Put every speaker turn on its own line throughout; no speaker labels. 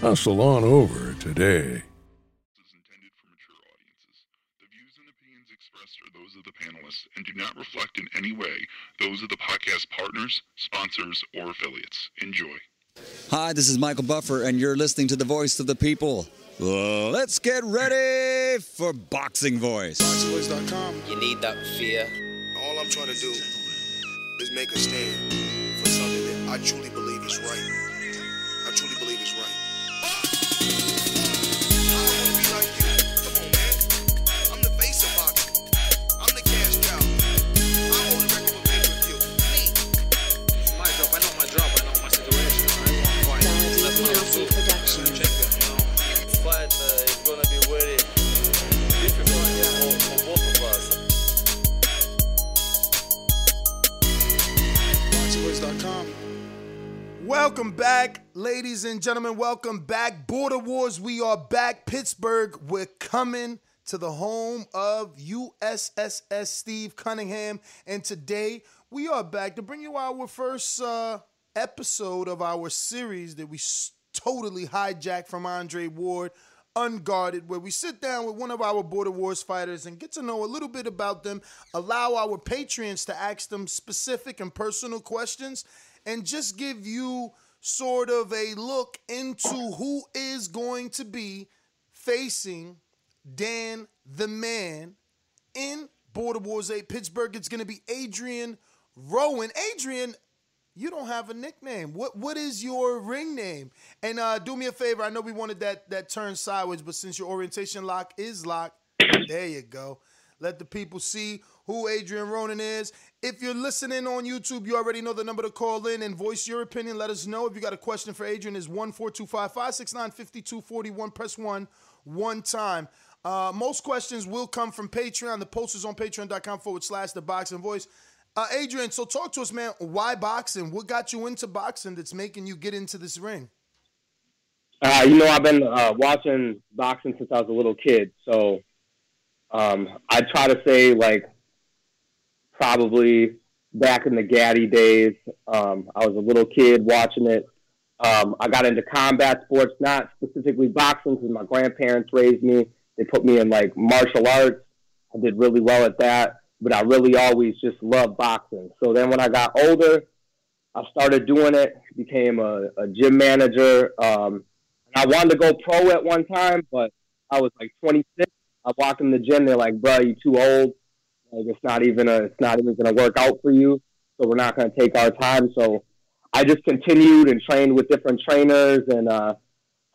Hustle on over today.
is intended for mature audiences. The views and opinions expressed are those of the panelists and do not reflect in any way those of the podcast partners, sponsors, or affiliates. Enjoy.
Hi, this is Michael Buffer, and you're listening to the voice of the people. Let's get ready for Boxing Voice.
Boxingvoice.com.
You need that fear.
All I'm trying to do is make a stand for something that I truly believe is right.
Ladies and gentlemen. Welcome back. Border Wars, we are back. Pittsburgh, we're coming to the home of USS Steve Cunningham. And today we are back to bring you our first uh, episode of our series that we totally hijacked from Andre Ward. Unguarded, where we sit down with one of our Border Wars fighters and get to know a little bit about them, allow our patrons to ask them specific and personal questions, and just give you sort of a look into who is going to be facing Dan the Man in Border Wars 8 Pittsburgh. It's going to be Adrian Rowan. Adrian, you don't have a nickname. What what is your ring name? And uh, do me a favor. I know we wanted that that turn sideways, but since your orientation lock is locked, there you go. Let the people see who Adrian Ronan is. If you're listening on YouTube, you already know the number to call in and voice your opinion. Let us know. If you got a question for Adrian, is one four two five five six nine fifty two forty one. Press one one time. Uh, most questions will come from Patreon. The post is on patreon.com forward slash the boxing voice. Uh, Adrian, so talk to us, man. Why boxing? What got you into boxing that's making you get into this ring?
Uh, you know, I've been uh, watching boxing since I was a little kid. So um, I try to say, like, probably back in the Gatti days, um, I was a little kid watching it. Um, I got into combat sports, not specifically boxing, because my grandparents raised me. They put me in, like, martial arts. I did really well at that, but I really always just loved boxing. So then when I got older, I started doing it, became a, a gym manager. Um, and I wanted to go pro at one time, but I was like 26. I walked in the gym. They're like, "Bro, you too old. Like it's not even a, it's not even going to work out for you. So we're not going to take our time." So I just continued and trained with different trainers and uh,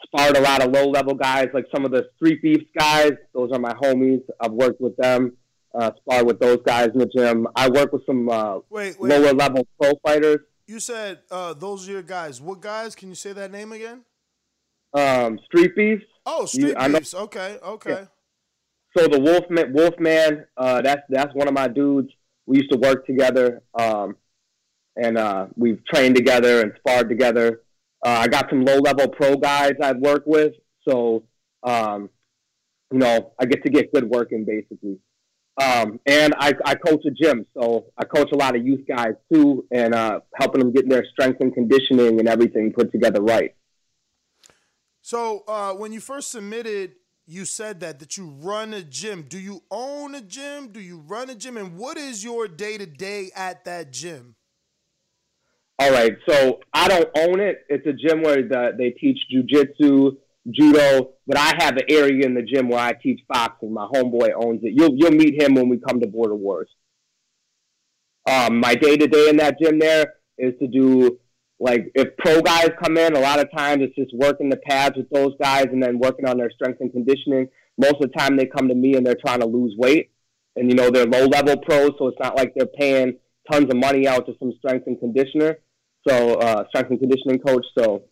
sparred a lot of low level guys, like some of the Street Beefs guys. Those are my homies. I've worked with them. Uh, sparred with those guys in the gym. I work with some uh,
Wait, wait.
lower level pro fighters.
You said uh, those are your guys. What guys? Can you say that name again?
Um, Street Beefs.
Oh, Street
know-
Beefs. Okay, okay.
So the Wolfman, Wolfman, uh, that's that's one of my dudes. We used to work together, um, and uh, we've trained together and sparred together. Uh, I got some low level pro guys I've worked with, so um, you know I get to get good working basically. Um, and I, I coach a gym, so I coach a lot of youth guys too, and uh, helping them get their strength and conditioning and everything put together right.
So uh, when you first submitted, you said that that you run a gym. Do you own a gym? Do you run a gym? And what is your day to day at that gym?
All right, so I don't own it. It's a gym where the, they teach jujitsu, judo, but I have an area in the gym where I teach boxing. My homeboy owns it. You'll you'll meet him when we come to Border Wars. Um, my day to day in that gym there is to do like if pro guys come in, a lot of times it's just working the pads with those guys and then working on their strength and conditioning. Most of the time they come to me and they're trying to lose weight, and you know they're low level pros, so it's not like they're paying tons of money out to some strength and conditioner. So uh, strength and conditioning coach. So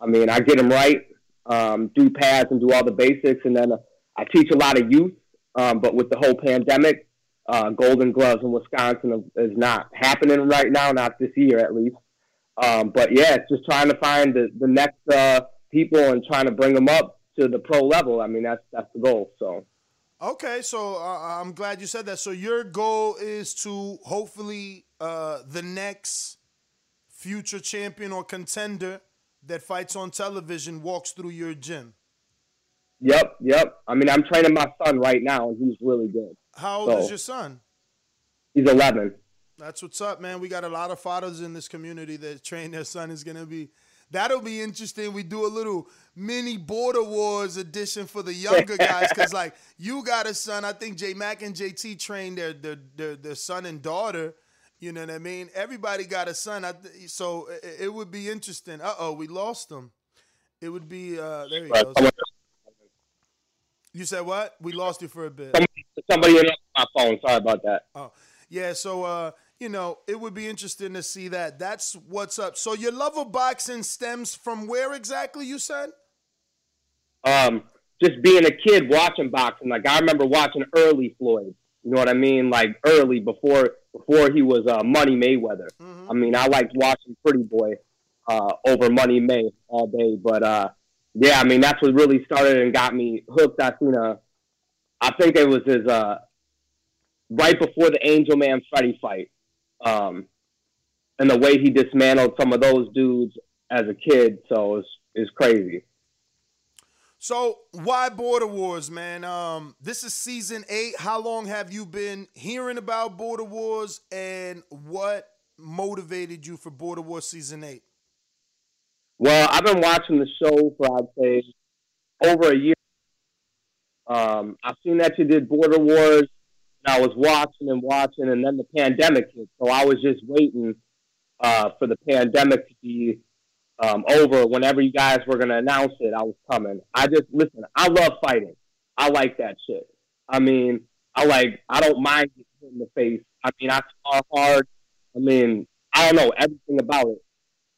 I mean, I get them right. um, do pads and do all the basics, and then uh, I teach a lot of youth. Um, but with the whole pandemic, uh, Golden Gloves in Wisconsin is not happening right now, not this year at least. Um, but yeah, it's just trying to find the, the next uh, people and trying to bring them up to the pro level. I mean, that's that's the goal. So.
Okay, so uh, I'm glad you said that. So your goal is to hopefully uh, the next future champion or contender that fights on television walks through your gym.
Yep, yep. I mean, I'm training my son right now, and he's really good.
How old
So-
is your son?
He's 11.
That's what's up, man. We got a lot of fathers in this community that train their son is gonna be. That'll be interesting. We do a little mini border wars edition for the younger guys, because like you got a son. I think J Mac and JT train their their their, their son and daughter. You know what I mean? Everybody got a son. I th- so it, it would be interesting. Uh oh, we lost him. It would be uh there he goes. You said what? We lost you for a bit.
somebody, somebody in my phone. Sorry about that.
Oh, yeah. So, uh, you know, it would be interesting to see that. That's what's up. So, your love of boxing stems from where exactly? You said.
um, just being a kid watching boxing. Like I remember watching early Floyd. You know what I mean? Like early before before he was uh, Money Mayweather. I mean, I liked watching Pretty Boy uh, over Money May all day. But uh, yeah, I mean that's what really started and got me hooked. I seen a, I think it was his uh, right before the Angel Manfredy fight, um, and the way he dismantled some of those dudes as a kid. So it's it's crazy.
So, why Border Wars, man? Um, this is season eight. How long have you been hearing about Border Wars, and what motivated you for Border Wars season eight?
Well, I've been watching the show for I'd say over a year. Um, I've seen that you did Border Wars, I was watching and watching, and then the pandemic hit. So I was just waiting uh, for the pandemic to be um, over. Whenever you guys were going to announce it, I was coming. I just listen. I love fighting. I like that shit. I mean, I like. I don't mind getting hit in the face. I mean, I saw hard. I mean, I don't know everything about it.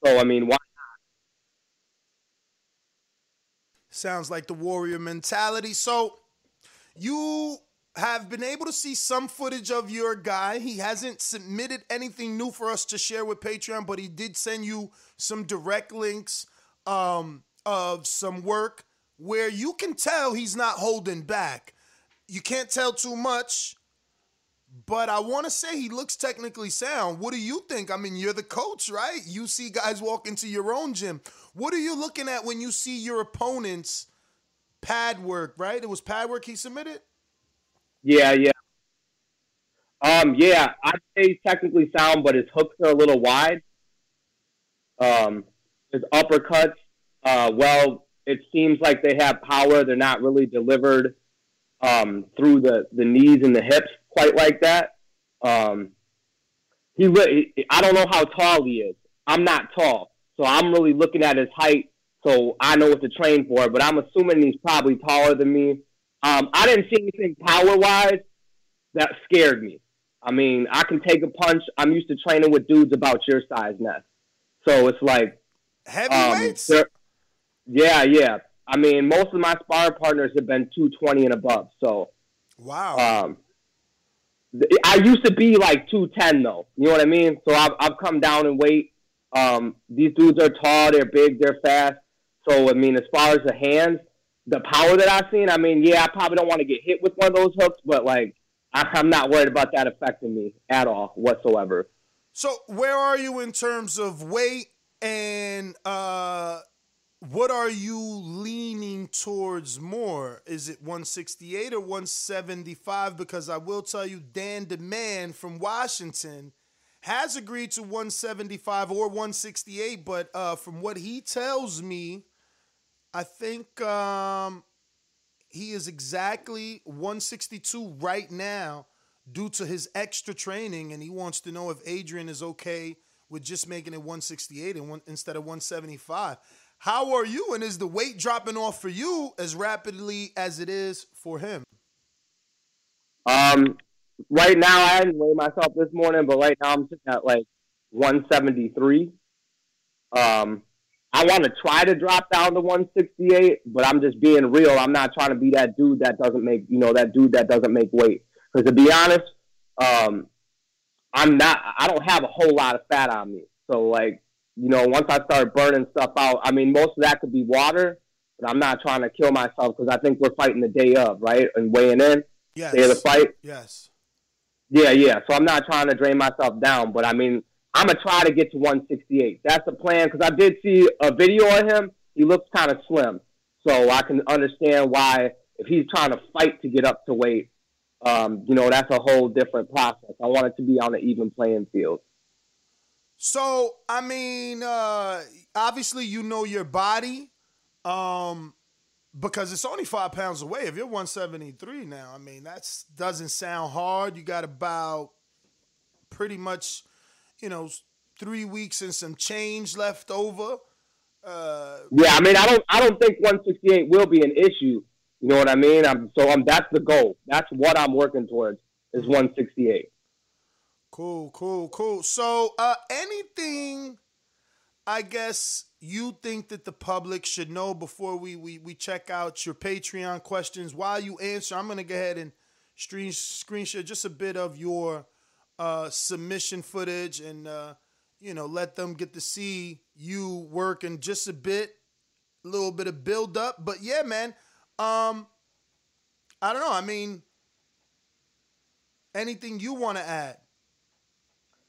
So I mean, why? Not?
Sounds like the warrior mentality. So, you have been able to see some footage of your guy. He hasn't submitted anything new for us to share with Patreon, but he did send you some direct links um, of some work where you can tell he's not holding back. You can't tell too much, but I want to say he looks technically sound. What do you think? I mean, you're the coach, right? You see guys walk into your own gym. What are you looking at when you see your opponent's pad work, right? It was pad work he submitted?
Yeah, yeah. Um, yeah, I'd say technically sound, but his hooks are a little wide. Um, his uppercuts, uh, well, it seems like they have power. They're not really delivered um, through the, the knees and the hips quite like that. Um, he, I don't know how tall he is. I'm not tall, so I'm really looking at his height, so I know what to train for. But I'm assuming he's probably taller than me. Um, I didn't see anything power wise that scared me. I mean, I can take a punch. I'm used to training with dudes about your size, Ness. So it's like, um,
Heavyweights?
they're- yeah, yeah. I mean, most of my sparring partners have been 220 and above. So,
wow.
um, I used to be like 210 though. You know what I mean? So I've, I've come down in weight. Um, these dudes are tall, they're big, they're fast. So I mean, as far as the hands, the power that I've seen, I mean, yeah, I probably don't want to get hit with one of those hooks, but like, I, I'm not worried about that affecting me at all whatsoever.
So where are you in terms of weight and uh what are you leaning towards more? Is it 168 or 175? Because I will tell you, Dan the Man from Washington has agreed to 175 or 168, but uh, from what he tells me, I think um, he is exactly 162 right now due to his extra training, and he wants to know if Adrian is okay with just making it 168 and one, instead of 175. How are you, and is the weight dropping off for you as rapidly as it is for him?
Um, right now, I hadn't weighed myself this morning, but right now I'm sitting at like 173. Um, I want to try to drop down to 168, but I'm just being real. I'm not trying to be that dude that doesn't make, you know, that dude that doesn't make weight. Because to be honest, um, I'm not. I don't have a whole lot of fat on me. So like, you know, once I start burning stuff out, I mean, most of that could be water, but I'm not trying to kill myself because I think we're fighting the day of, right, and weighing in,
Yes.
day of the fight.
Yes.
Yeah, yeah. So I'm not trying to drain myself down, but I mean, I'm gonna try to get to 168. That's the plan because I did see a video of him. He looks kind of slim, so I can understand why if he's trying to fight to get up to weight, um, you know, that's a whole different process. I want it to be on an even playing field.
So I mean, uh, obviously you know your body, um, because it's only five pounds away. If you're 173 now, I mean that's doesn't sound hard. You got about pretty much, you know, three weeks and some change left over. Uh,
Yeah, I mean, I don't, I don't think 168 will be an issue. You know what I mean? I'm, so I'm, that's the goal. That's what I'm working towards is 168.
Cool, cool, cool. So, uh, anything, I guess, you think that the public should know before we we, we check out your Patreon questions? While you answer, I'm gonna go ahead and screen screen share just a bit of your uh, submission footage and uh, you know let them get to see you working just a bit, a little bit of build up. But yeah, man, um, I don't know. I mean, anything you want to add?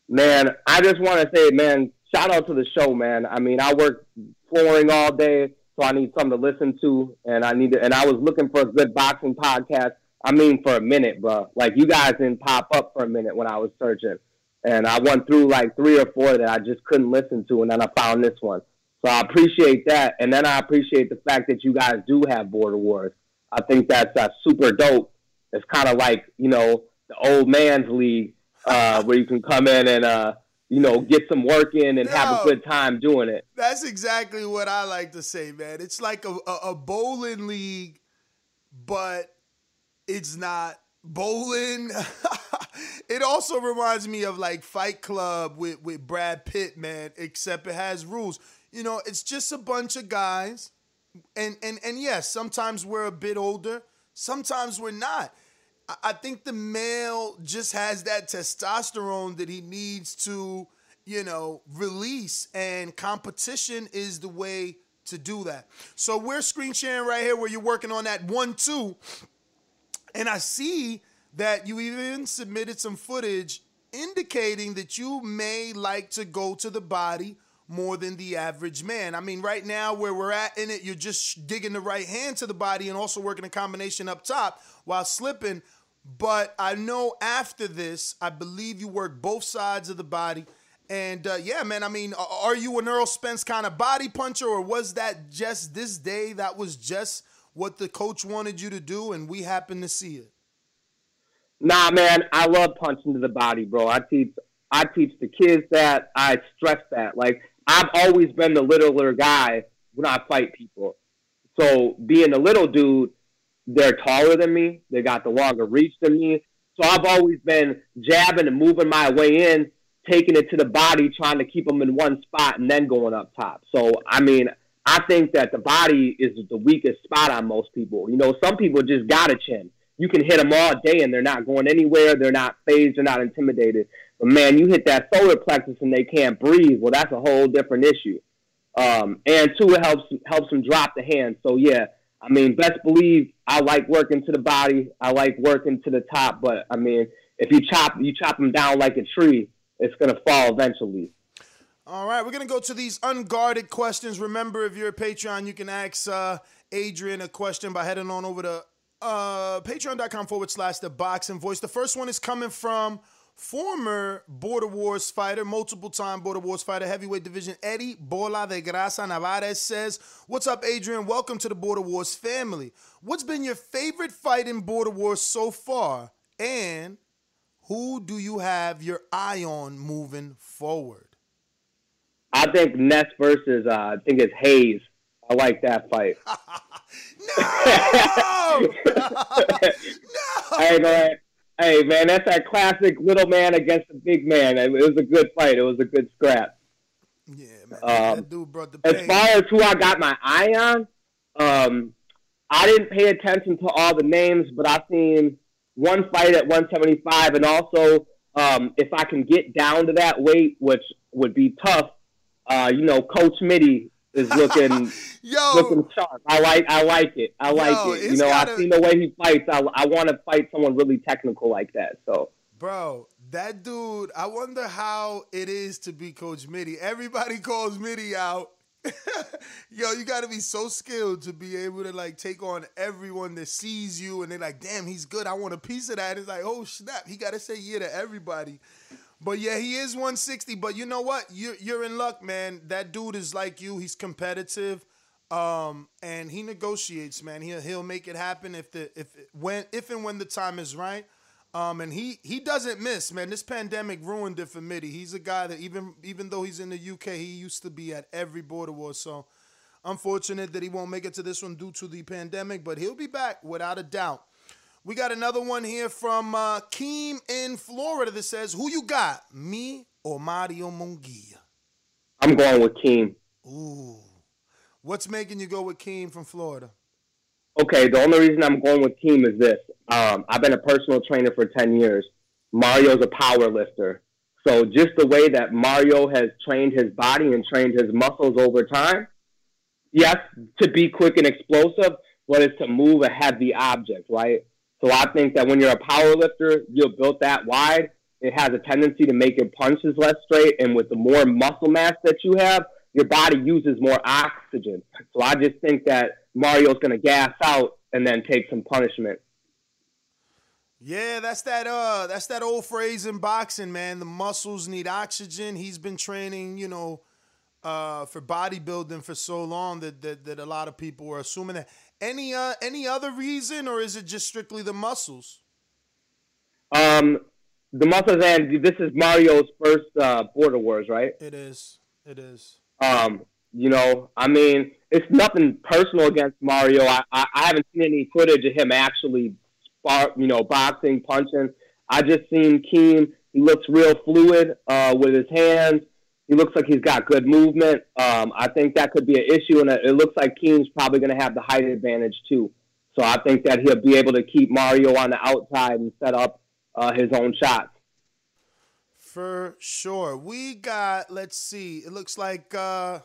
Man, I just want to say, man, shout out to the show, man. I mean, I work flooring all day, so I need something to listen to, and I need to, and I was looking for a good boxing podcast. I mean, for a minute, bro. Like you guys didn't pop up for a minute when I was searching, and I went through like three or four that I just couldn't listen to, and then I found this one. So I appreciate that, and then I appreciate the fact that you guys do have Border Wars. I think that's uh, super dope. It's kind of like you know the old man's league uh, where you can come in and uh, you know get some work in and have a good time doing it.
That's exactly what I like to say, man. It's like a, a, a bowling league, but it's not bowling. it also reminds me of like Fight Club with, with Brad Pitt, man, except it has rules. You know, it's just a bunch of guys. And and and yes, sometimes we're a bit older, sometimes we're not. I- I think the male just has that testosterone that he needs to, you know, release, and competition is the way to do that. So we're screen sharing right here where you're working on that one two, and I see that you even submitted some footage indicating that you may like to go to the body more than the average man. I mean, right now where we're at in it, you're just digging the right hand to the body and also working a combination up top while slipping. But I know after this, I believe you work both sides of the body. And uh, yeah, man, I mean, are you an Errol Spence kind of body puncher, or was that just this day? That was just what the coach wanted you to do, and we happened to see it.
Nah, man, I love punching to the body, bro. I teach I teach the kids that. I stress that. Like I've always been the littler guy when I fight people. So being a little dude, they're taller than me. They got the longer reach than me. So I've always been jabbing and moving my way in, taking it to the body, trying to keep them in one spot, and then going up top. So I mean, I think that the body is the weakest spot on most people. You know, some people just got a chin. You can hit them all day and they're not going anywhere. They're not phased. They're not intimidated. But man, you hit that solar plexus and they can't breathe. Well, that's a whole different issue. Um, and two, it helps helps them drop the hand. So yeah, I mean, best believe I like working to the body. I like working to the top. But I mean, if you chop you chop them down like a tree, it's gonna fall eventually.
All right, we're gonna go to these unguarded questions. Remember, if you're a Patreon, you can ask uh, Adrian a question by heading on over to uh, patreon.com forward slash the boxing voice. The first one is coming from former Border Wars fighter, multiple time Border Wars fighter, heavyweight division, Eddie Bola de Grasa Navarez says, What's up, Adrian? Welcome to the Border Wars family. What's been your favorite fight in Border Wars so far? And who do you have your eye on moving forward?
I think Ness versus uh, I think it's Hayes. I like that fight.
No!
Hey man, hey man, that's that classic little man against the big man. It was a good fight. It was a good scrap.
Yeah, man.
Um,
that dude brought the
as far as who I got my eye on, um, I didn't pay attention to all the names, but I've seen one fight at 175, and also um, if I can get down to that weight, which would be tough, uh, you know, Coach Mitty is looking
Yo,
looking sharp. I like I like it. I like
Yo,
it. You know,
gotta-
I've seen the way he fights. I, I want to fight someone really technical like that. So
bro, that dude. I wonder how it is to be Coach Mitty. Everybody calls Mitty out. Yo, you got to be so skilled to be able to like take on everyone that sees you, and they're like, "Damn, he's good. I want a piece of that." It's like, "Oh snap!" He got to say yeah to everybody. But yeah, he is 160. But you know what? You're you're in luck, man. That dude is like you. He's competitive, um, and he negotiates, man. He'll he'll make it happen if the if when if and when the time is right. Um, and he he doesn't miss, man. This pandemic ruined it for Mitty. He's a guy that even even though he's in the UK, he used to be at every border war. So unfortunate that he won't make it to this one due to the pandemic, but he'll be back without a doubt. We got another one here from uh, Keem in Florida that says, "Who you got, me or Mario Munguia?"
I'm going with Keem.
Ooh, what's making you go with Keem from Florida?
Okay, the only reason I'm going with Keem is this. Um, I've been a personal trainer for 10 years. Mario's a power lifter. So just the way that Mario has trained his body and trained his muscles over time, yes, to be quick and explosive, but it's to move a heavy object, right? So I think that when you're a power lifter, you're built that wide. It has a tendency to make your punches less straight, and with the more muscle mass that you have, your body uses more oxygen. So I just think that Mario's going to gas out and then take some punishment.
Yeah, that's that uh that's that old phrase in boxing, man. The muscles need oxygen. He's been training, you know, uh for bodybuilding for so long that that, that a lot of people were assuming that. Any uh any other reason or is it just strictly the muscles?
Um, the muscles and this is Mario's first uh, Border Wars, right?
It is. It is.
Um, you know, I mean, it's nothing personal against Mario. I, I, I haven't seen any footage of him actually, spar, you know, boxing, punching. I just seen Keem. He looks real fluid uh, with his hands. He looks like he's got good movement. Um, I think that could be an issue, and it looks like Keem's probably going to have the height advantage too. So I think that he'll be able to keep Mario on the outside and set up uh, his own shots.
For sure. We got, let's see, it looks like uh,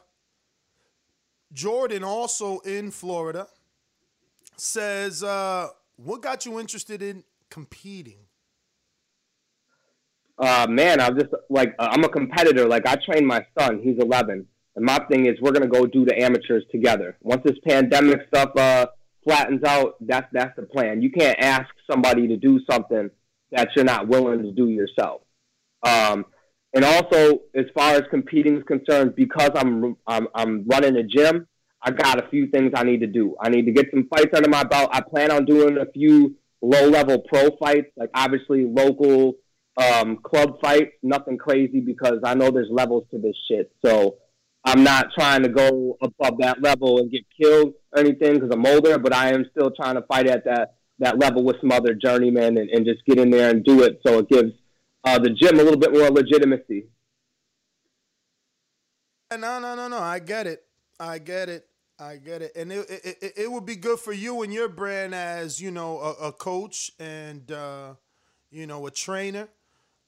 Jordan, also in Florida, says, uh, What got you interested in competing?
Uh, man, I'm just like uh, I'm a competitor. Like I train my son; he's 11, and my thing is we're gonna go do the amateurs together. Once this pandemic stuff uh, flattens out, that's that's the plan. You can't ask somebody to do something that you're not willing to do yourself. Um, and also, as far as competing is concerned, because I'm, I'm I'm running a gym, I got a few things I need to do. I need to get some fights under my belt. I plan on doing a few low level pro fights, like obviously local um, club fights, nothing crazy because I know there's levels to this shit. So I'm not trying to go above that level and get killed or anything because I'm older, but I am still trying to fight at that, that level with some other journeymen and, and just get in there and do it so it gives uh, the gym a little bit more legitimacy.
No, no, no, no. I get it. I get it. I get it. And it, it, it, would be good for you and your brand as, you know, a, a coach and, uh, you know, a trainer.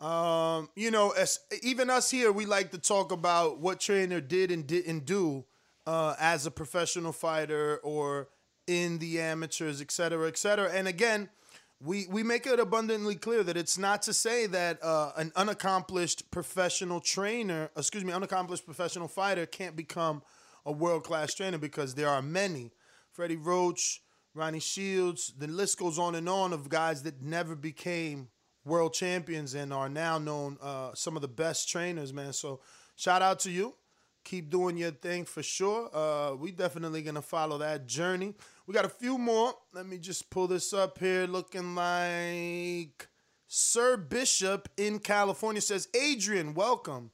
Um, you know, as even us here, we like to talk about what trainer did and didn't do uh, as a professional fighter or in the amateurs, et cetera, et cetera. And again, we we make it abundantly clear that it's not to say that uh, an unaccomplished professional trainer, excuse me, unaccomplished professional fighter can't become a world class trainer because there are many. Freddie Roach, Ronnie Shields, the list goes on and on of guys that never became world champions and are now known uh, some of the best trainers, man. So shout out to you. Keep doing your thing for sure. Uh, we definitely gonna follow that journey. We got a few more. Let me just pull this up here. Looking like Sir Bishop in California says, Adrian, welcome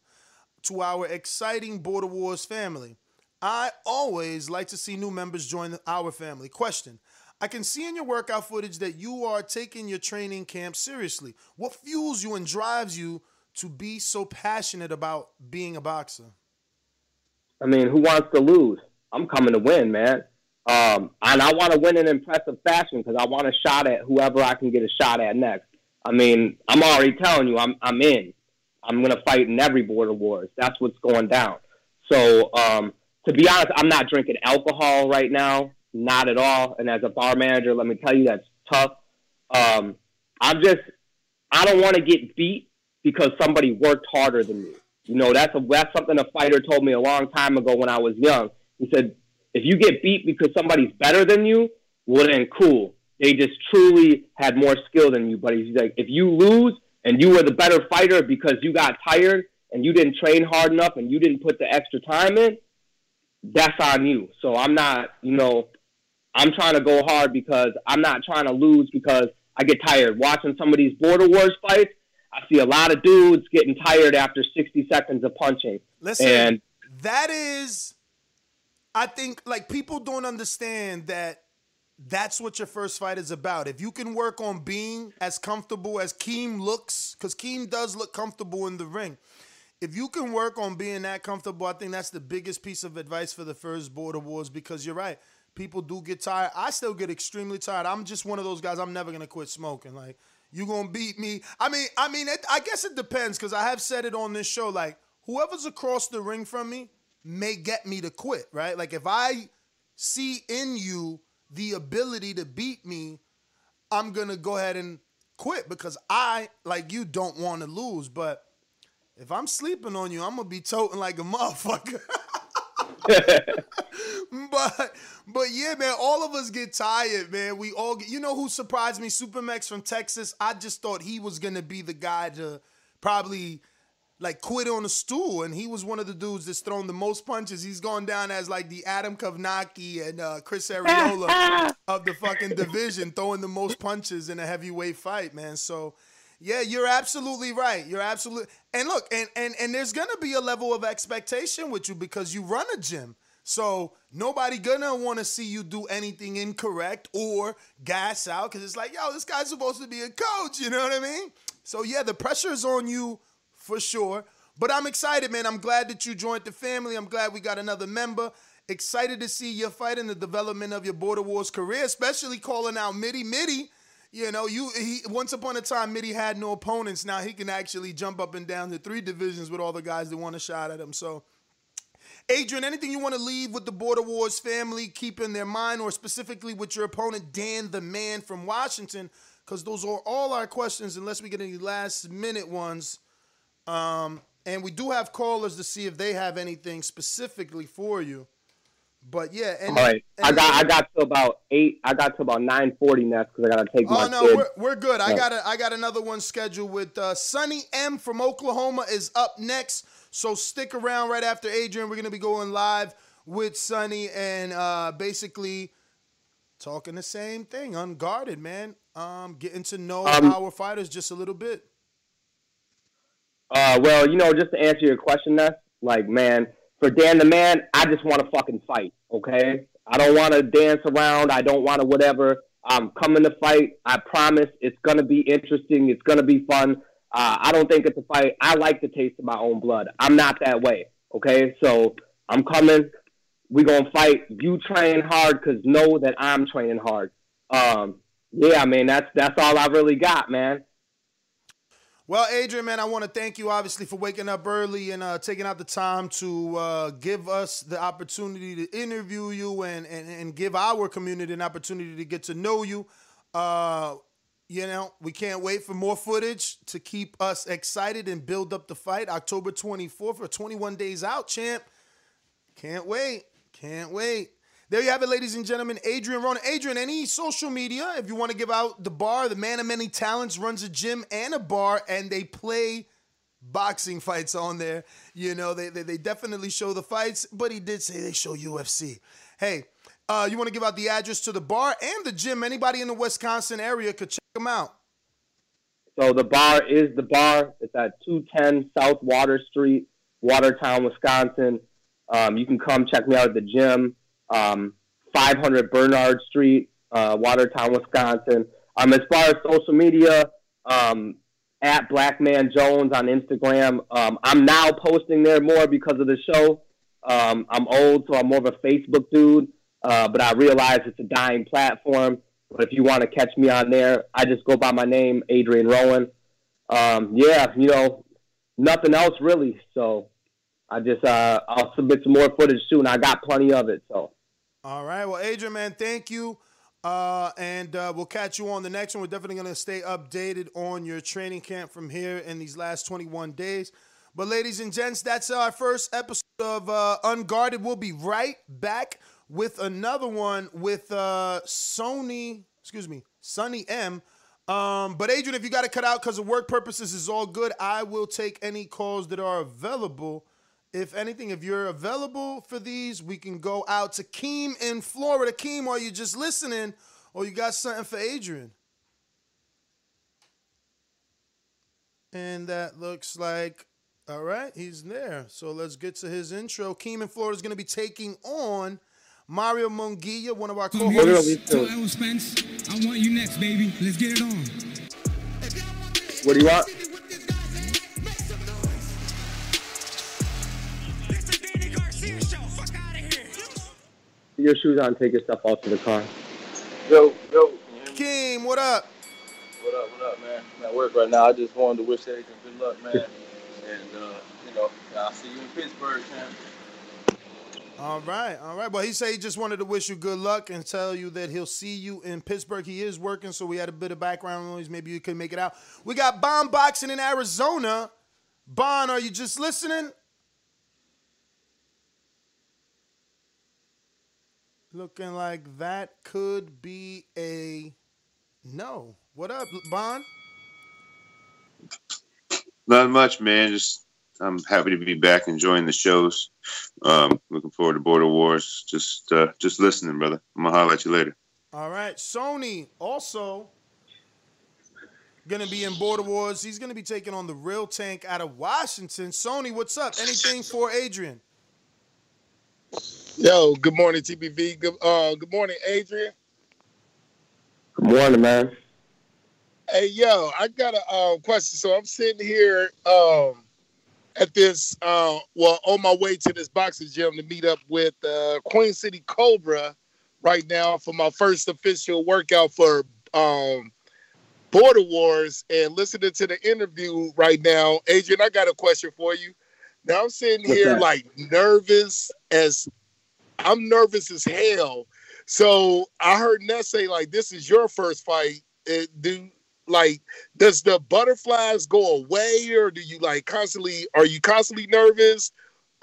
to our exciting Border Wars family. I always like to see new members join our family. Question I can see in your workout footage that you are taking your training camp seriously. What fuels you and drives you to be so passionate about being a boxer?
I mean, who wants to lose? I'm coming to win, man. Um, and I want to win in impressive fashion because I want a shot at whoever I can get a shot at next. I mean, I'm already telling you, I'm I'm in. I'm gonna fight in every border wars. That's what's going down. So, um, to be honest, I'm not drinking alcohol right now, not at all. And as a bar manager, let me tell you, that's tough. Um, I'm just, I don't want to get beat because somebody worked harder than me. You know, that's a, that's something a fighter told me a long time ago when I was young. He said, if you get beat because somebody's better than you, well then cool. They just truly had more skill than you. But he's like, if you lose and you were the better fighter because you got tired and you didn't train hard enough and you didn't put the extra time in, that's on you. So I'm not, you know, I'm trying to go hard because I'm not trying to lose because I get tired. Watching some of these border wars fights, I see a lot of dudes getting tired after 60 seconds of punching.
Listen,
and
that is, I think, like people don't understand that that's what your first fight is about. If you can work on being as comfortable as Keem looks, because Keem does look comfortable in the ring. If you can work on being that comfortable, I think that's the biggest piece of advice for the first border wars because you're right. People do get tired. I still get extremely tired. I'm just one of those guys. I'm never gonna quit smoking. Like you gonna beat me? I mean, I mean, it, I guess it depends because I have said it on this show. Like whoever's across the ring from me may get me to quit. Right? Like if I see in you the ability to beat me, I'm gonna go ahead and quit because I, like you, don't want to lose. But if I'm sleeping on you, I'm gonna be toting like a motherfucker. but but yeah, man, all of us get tired, man. We all get. You know who surprised me? Supermax from Texas. I just thought he was gonna be the guy to probably like quit on a stool, and he was one of the dudes that's thrown the most punches. He's gone down as like the Adam Kownacki and uh, Chris Arreola of the fucking division, throwing the most punches in a heavyweight fight, man. So. Yeah, you're absolutely right. You're absolutely and look, and and and there's gonna be a level of expectation with you because you run a gym. So nobody gonna want to see you do anything incorrect or gas out because it's like, yo, this guy's supposed to be a coach. You know what I mean? So yeah, the pressure is on you for sure. But I'm excited, man. I'm glad that you joined the family. I'm glad we got another member. Excited to see your fight in the development of your Border Wars career, especially calling out Mitty. Mitty, you know, you he once upon a time Mitty had no opponents. Now he can actually jump up and down to three divisions with all the guys that want a shot at him. So Adrian, anything you want to leave with the Border Wars family, keep in their mind, or specifically with your opponent, Dan the Man from Washington? Because those are all our questions, unless we get any last minute ones. Um, and we do have callers to see if they have anything specifically for you. But yeah, and,
all right,
and-
I got I got to about eight. I got to about nine forty next because I gotta take my
Oh no,
kid.
we're, we're good. I got a, I got another one scheduled with uh, Sunny M from Oklahoma is up next. So stick around right after Adrian. We're gonna be going live with Sunny and uh, basically talking the same thing, unguarded, man. Um, getting to know
Um,
our fighters just a little bit.
Uh, well, you know, just to answer your question, Ness, like, man, for Dan the Man, I just want to fucking fight, okay? I don't want to dance around. I don't want to whatever. I'm coming to fight. I promise it's going to be interesting. It's going to be fun. Uh, I don't think it's a fight. I like the taste of my own blood. I'm not that way, okay? So I'm coming. We're going to fight. You train hard because know that I'm training hard. Um, yeah, man, that's, that's all I really got, man.
Well, Adrian, man, I want to thank you obviously for waking up early and uh, taking out the time to uh, give us the opportunity to interview you and, and, and give our community an opportunity to get to know you. Uh, you know, we can't wait for more footage to keep us excited and build up the fight. October 24th or 21 days out, champ. Can't wait. Can't wait. There you have it, ladies and gentlemen. Adrian Ronan. Adrian, any social media, if you want to give out the bar, the man of many talents runs a gym and a bar, and they play boxing fights on there. You know, they, they, they definitely show the fights, but he did say they show UFC. Hey, uh, you want to give out the address to the bar and the gym? Anybody in the Wisconsin area could check them out.
So the bar is the bar. It's at 210 South Water Street, Watertown, Wisconsin. Um, you can come check me out at the gym. Um, 500 Bernard Street, uh, Watertown, Wisconsin. Um, as far as social media, um, at Black Man Jones on Instagram. Um, I'm now posting there more because of the show. Um, I'm old, so I'm more of a Facebook dude. Uh, but I realize it's a dying platform. But if you want to catch me on there, I just go by my name, Adrian Rowan. Um, yeah, you know, nothing else really. So I just uh, I'll submit some more footage soon. I got plenty of it. So
All right. Well, Adrian, man, thank you. Uh, and uh, we'll catch you on the next one. We're definitely going to stay updated on your training camp from here in these last 21 days. But, ladies and gents, that's our first episode of uh, Unguarded. We'll be right back with another one with uh, Sony, excuse me, Sonny M. Um, but, Adrian, if you got to cut out because of work purposes, is all good. I will take any calls that are available. If anything, if you're available for these, we can go out to Keem in Florida. Keem, are you just listening or you got something for Adrian? And that looks like, all right, he's there. So let's get to his intro. Keem in Florida is going to be taking on Mario Munguia, one of our co hosts.
Tell Errol Spence, I want you next, baby. Let's get it on.
what do you want? Put your shoes on. Take your stuff off to the car.
Yo, yo.
Keem, what up?
What up, what up, man? I'm at work right now. I just wanted to wish Adrian good luck, man. And, uh, you know, I'll see you in Pittsburgh, man.
All right, all right. Well, he said he just wanted to wish you good luck and tell you that he'll see you in Pittsburgh. He is working, so we had a bit of background noise. Maybe you could make it out. We got Bon Boxing in Arizona. Bon, are you just listening? Looking like that could be a no. What up, Bon?
Not much, man. Just I'm happy to be back enjoying the shows. Um, looking forward to Border Wars. Just uh, just listening, brother. I'm gonna holler at you later.
All right. Sony also gonna be in Border Wars. He's gonna be taking on the real tank out of Washington. Sony, what's up? Anything for Adrian?
Yo, good morning, TBV. Good, uh, good morning, Adrian.
Good morning, man.
Hey, yo, I got a uh, question. So I'm sitting here um, at this, uh, well, on my way to this boxing gym to meet up with uh, Queen City Cobra right now for my first official workout for um, Border Wars and listening to the interview right now. Adrian, I got a question for you. Now I'm sitting here like nervous as I'm nervous as hell. So I heard Ness say like this is your first fight. It, do like does the butterflies go away or do you like constantly are you constantly nervous?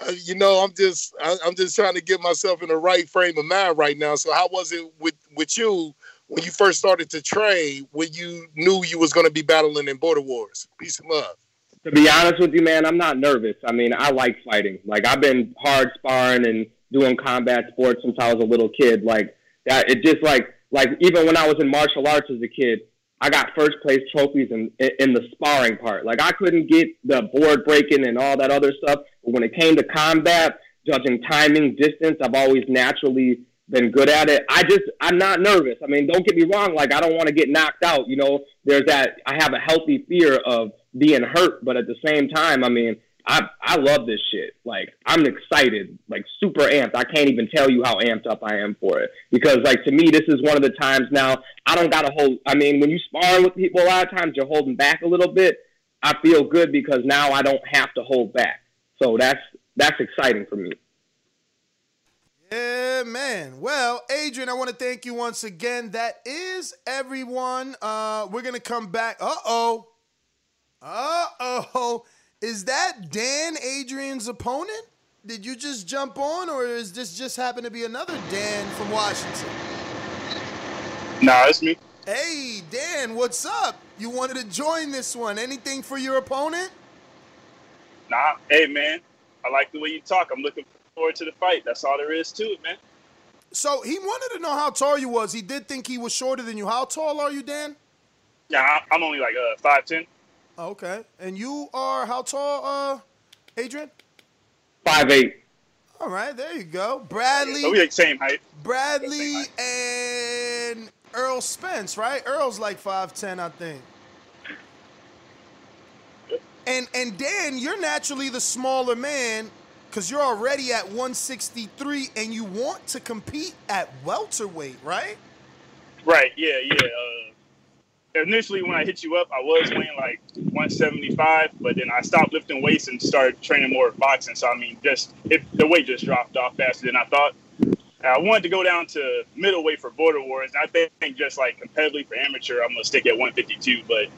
Uh, you know, I'm just I, I'm just trying to get myself in the right frame of mind right now. So how was it with with you when you first started to train when you knew you was going to be battling in Border Wars? Peace and love.
To be honest with you, man, I'm not nervous. I mean, I like fighting. Like I've been hard sparring and doing combat sports since I was a little kid. Like that, it just like like even when I was in martial arts as a kid, I got first place trophies in in the sparring part. Like I couldn't get the board breaking and all that other stuff. But when it came to combat, judging timing, distance, I've always naturally been good at it. I just I'm not nervous. I mean, don't get me wrong. Like I don't want to get knocked out. You know, there's that. I have a healthy fear of being hurt, but at the same time, I mean, I I love this shit. Like I'm excited, like super amped. I can't even tell you how amped up I am for it because, like, to me, this is one of the times now I don't gotta hold. I mean, when you spar with people, a lot of times you're holding back a little bit. I feel good because now I don't have to hold back. So that's that's exciting for me.
Yeah, man. Well, Adrian, I want to thank you once again. That is everyone. Uh, we're gonna come back. Uh oh. Uh oh. Is that Dan Adrian's opponent? Did you just jump on, or is this just happen to be another Dan from Washington?
Nah, it's me.
Hey, Dan, what's up? You wanted to join this one. Anything for your opponent?
Nah, hey man, I like the way you talk. I'm looking forward to the fight. That's all there is to it, man.
So he wanted to know how tall you was. He did think he was shorter than you. How tall are you, Dan?
Yeah, I'm only like uh five ten.
Okay. And you are how tall, uh, Adrian?
Five eight.
All right, there you go. Bradley,
So we like same height.
Bradley, and Errol Spence, right? Errol's like five ten, I think. And and Dan, you're naturally the smaller man. because you're already at 163 and you want to compete at welterweight, right?
Right. Yeah. Yeah. Uh, initially, when I hit you up, I was weighing like 175, but then I stopped lifting weights and started training more boxing. So I mean, just it, the weight just dropped off faster than I thought. I wanted to go down to middleweight for Border Wars, I think just like competitively for amateur, I'm gonna stick at 152. But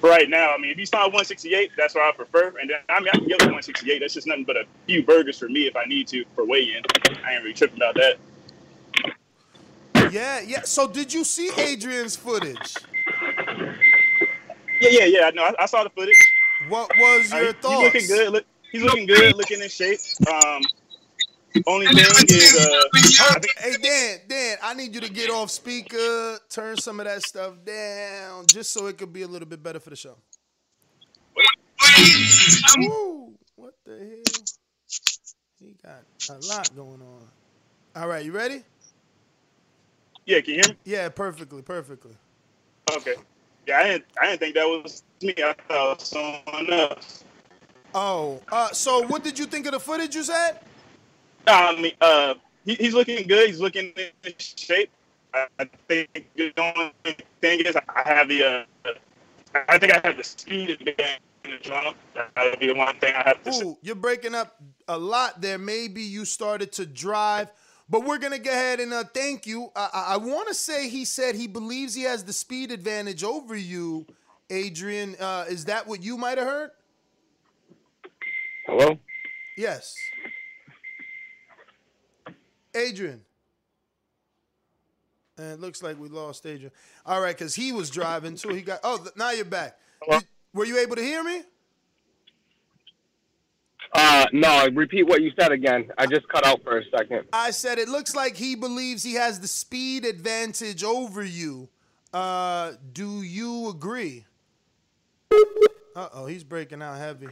for right now, I mean, if you start 168, that's what I prefer. And then I mean, I can get 168. That's just nothing but a few burgers for me if I need to for weigh-in. I ain't really tripping about that.
Yeah, yeah. So did you see Adrian's footage?
Yeah, yeah, yeah. No, I, I saw the footage.
What was
Uh,
your
he-
thoughts?
He's looking good. Look, he's looking good, looking in shape. Um, only thing is, uh, I
Hey Dan, Dan, I need you to get off speaker, turn some of that stuff down, just so it could be a little bit better for the show. Woo, what the hell? He got a lot going on. All right, you ready?
yeah. Can you hear me?
Yeah, perfectly, perfectly.
Okay. Yeah, I didn't. I didn't think that was me. I thought it was someone else.
Oh, uh, so what did you think of the footage you said?
No, I mean, uh, he, he's looking good. He's looking in shape. I, I think the only thing is I have the. Uh, I think I have the speed advantage on him. That'd be the one thing I have to say.
Ooh, you're breaking up a lot there. Maybe you started to drive, but we're gonna go ahead and uh, thank you. I, I, I want to say he said he believes he has the speed advantage over you, Adrian. Uh, is that what you might have heard?
Hello?
Yes. Adrian. And it looks like we lost Adrian. All right, because he was driving too. He got. Oh, th- now you're back. Did- were you able to hear me?
Uh, no, repeat what you said again. I just cut out for a second.
I said it looks like he believes he has the speed advantage over you. Uh, do you agree? Uh oh, he's breaking out heavy.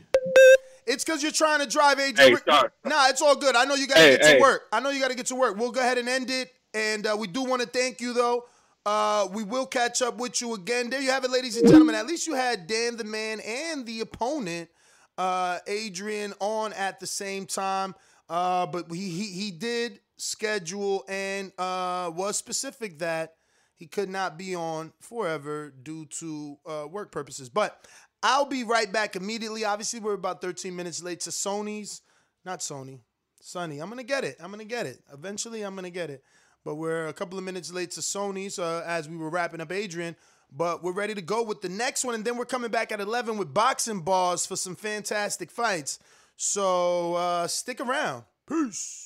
It's because you're trying to drive Adrian.
Hey, sorry.
Nah, it's all good. I know you got to
Hey,
get to work. I know you got to get to work. We'll go ahead and end it. And uh, we do want to thank you, though. Uh, we will catch up with you again. There you have it, ladies and gentlemen. At least you had Dan the man and the opponent, uh, Adrian, on at the same time. Uh, but he, he he did schedule and uh, was specific that he could not be on forever due to uh, work purposes. But I'll be right back immediately. Obviously, we're about 13 minutes late to Sony's, not Sony, Sony. I'm gonna get it. I'm gonna get it. Eventually, I'm gonna get it. But we're a couple of minutes late to Sony's uh, as we were wrapping up Adrian. But we're ready to go with the next one, and then we're coming back at 11 with boxing balls for some fantastic fights. So uh, stick around. Peace.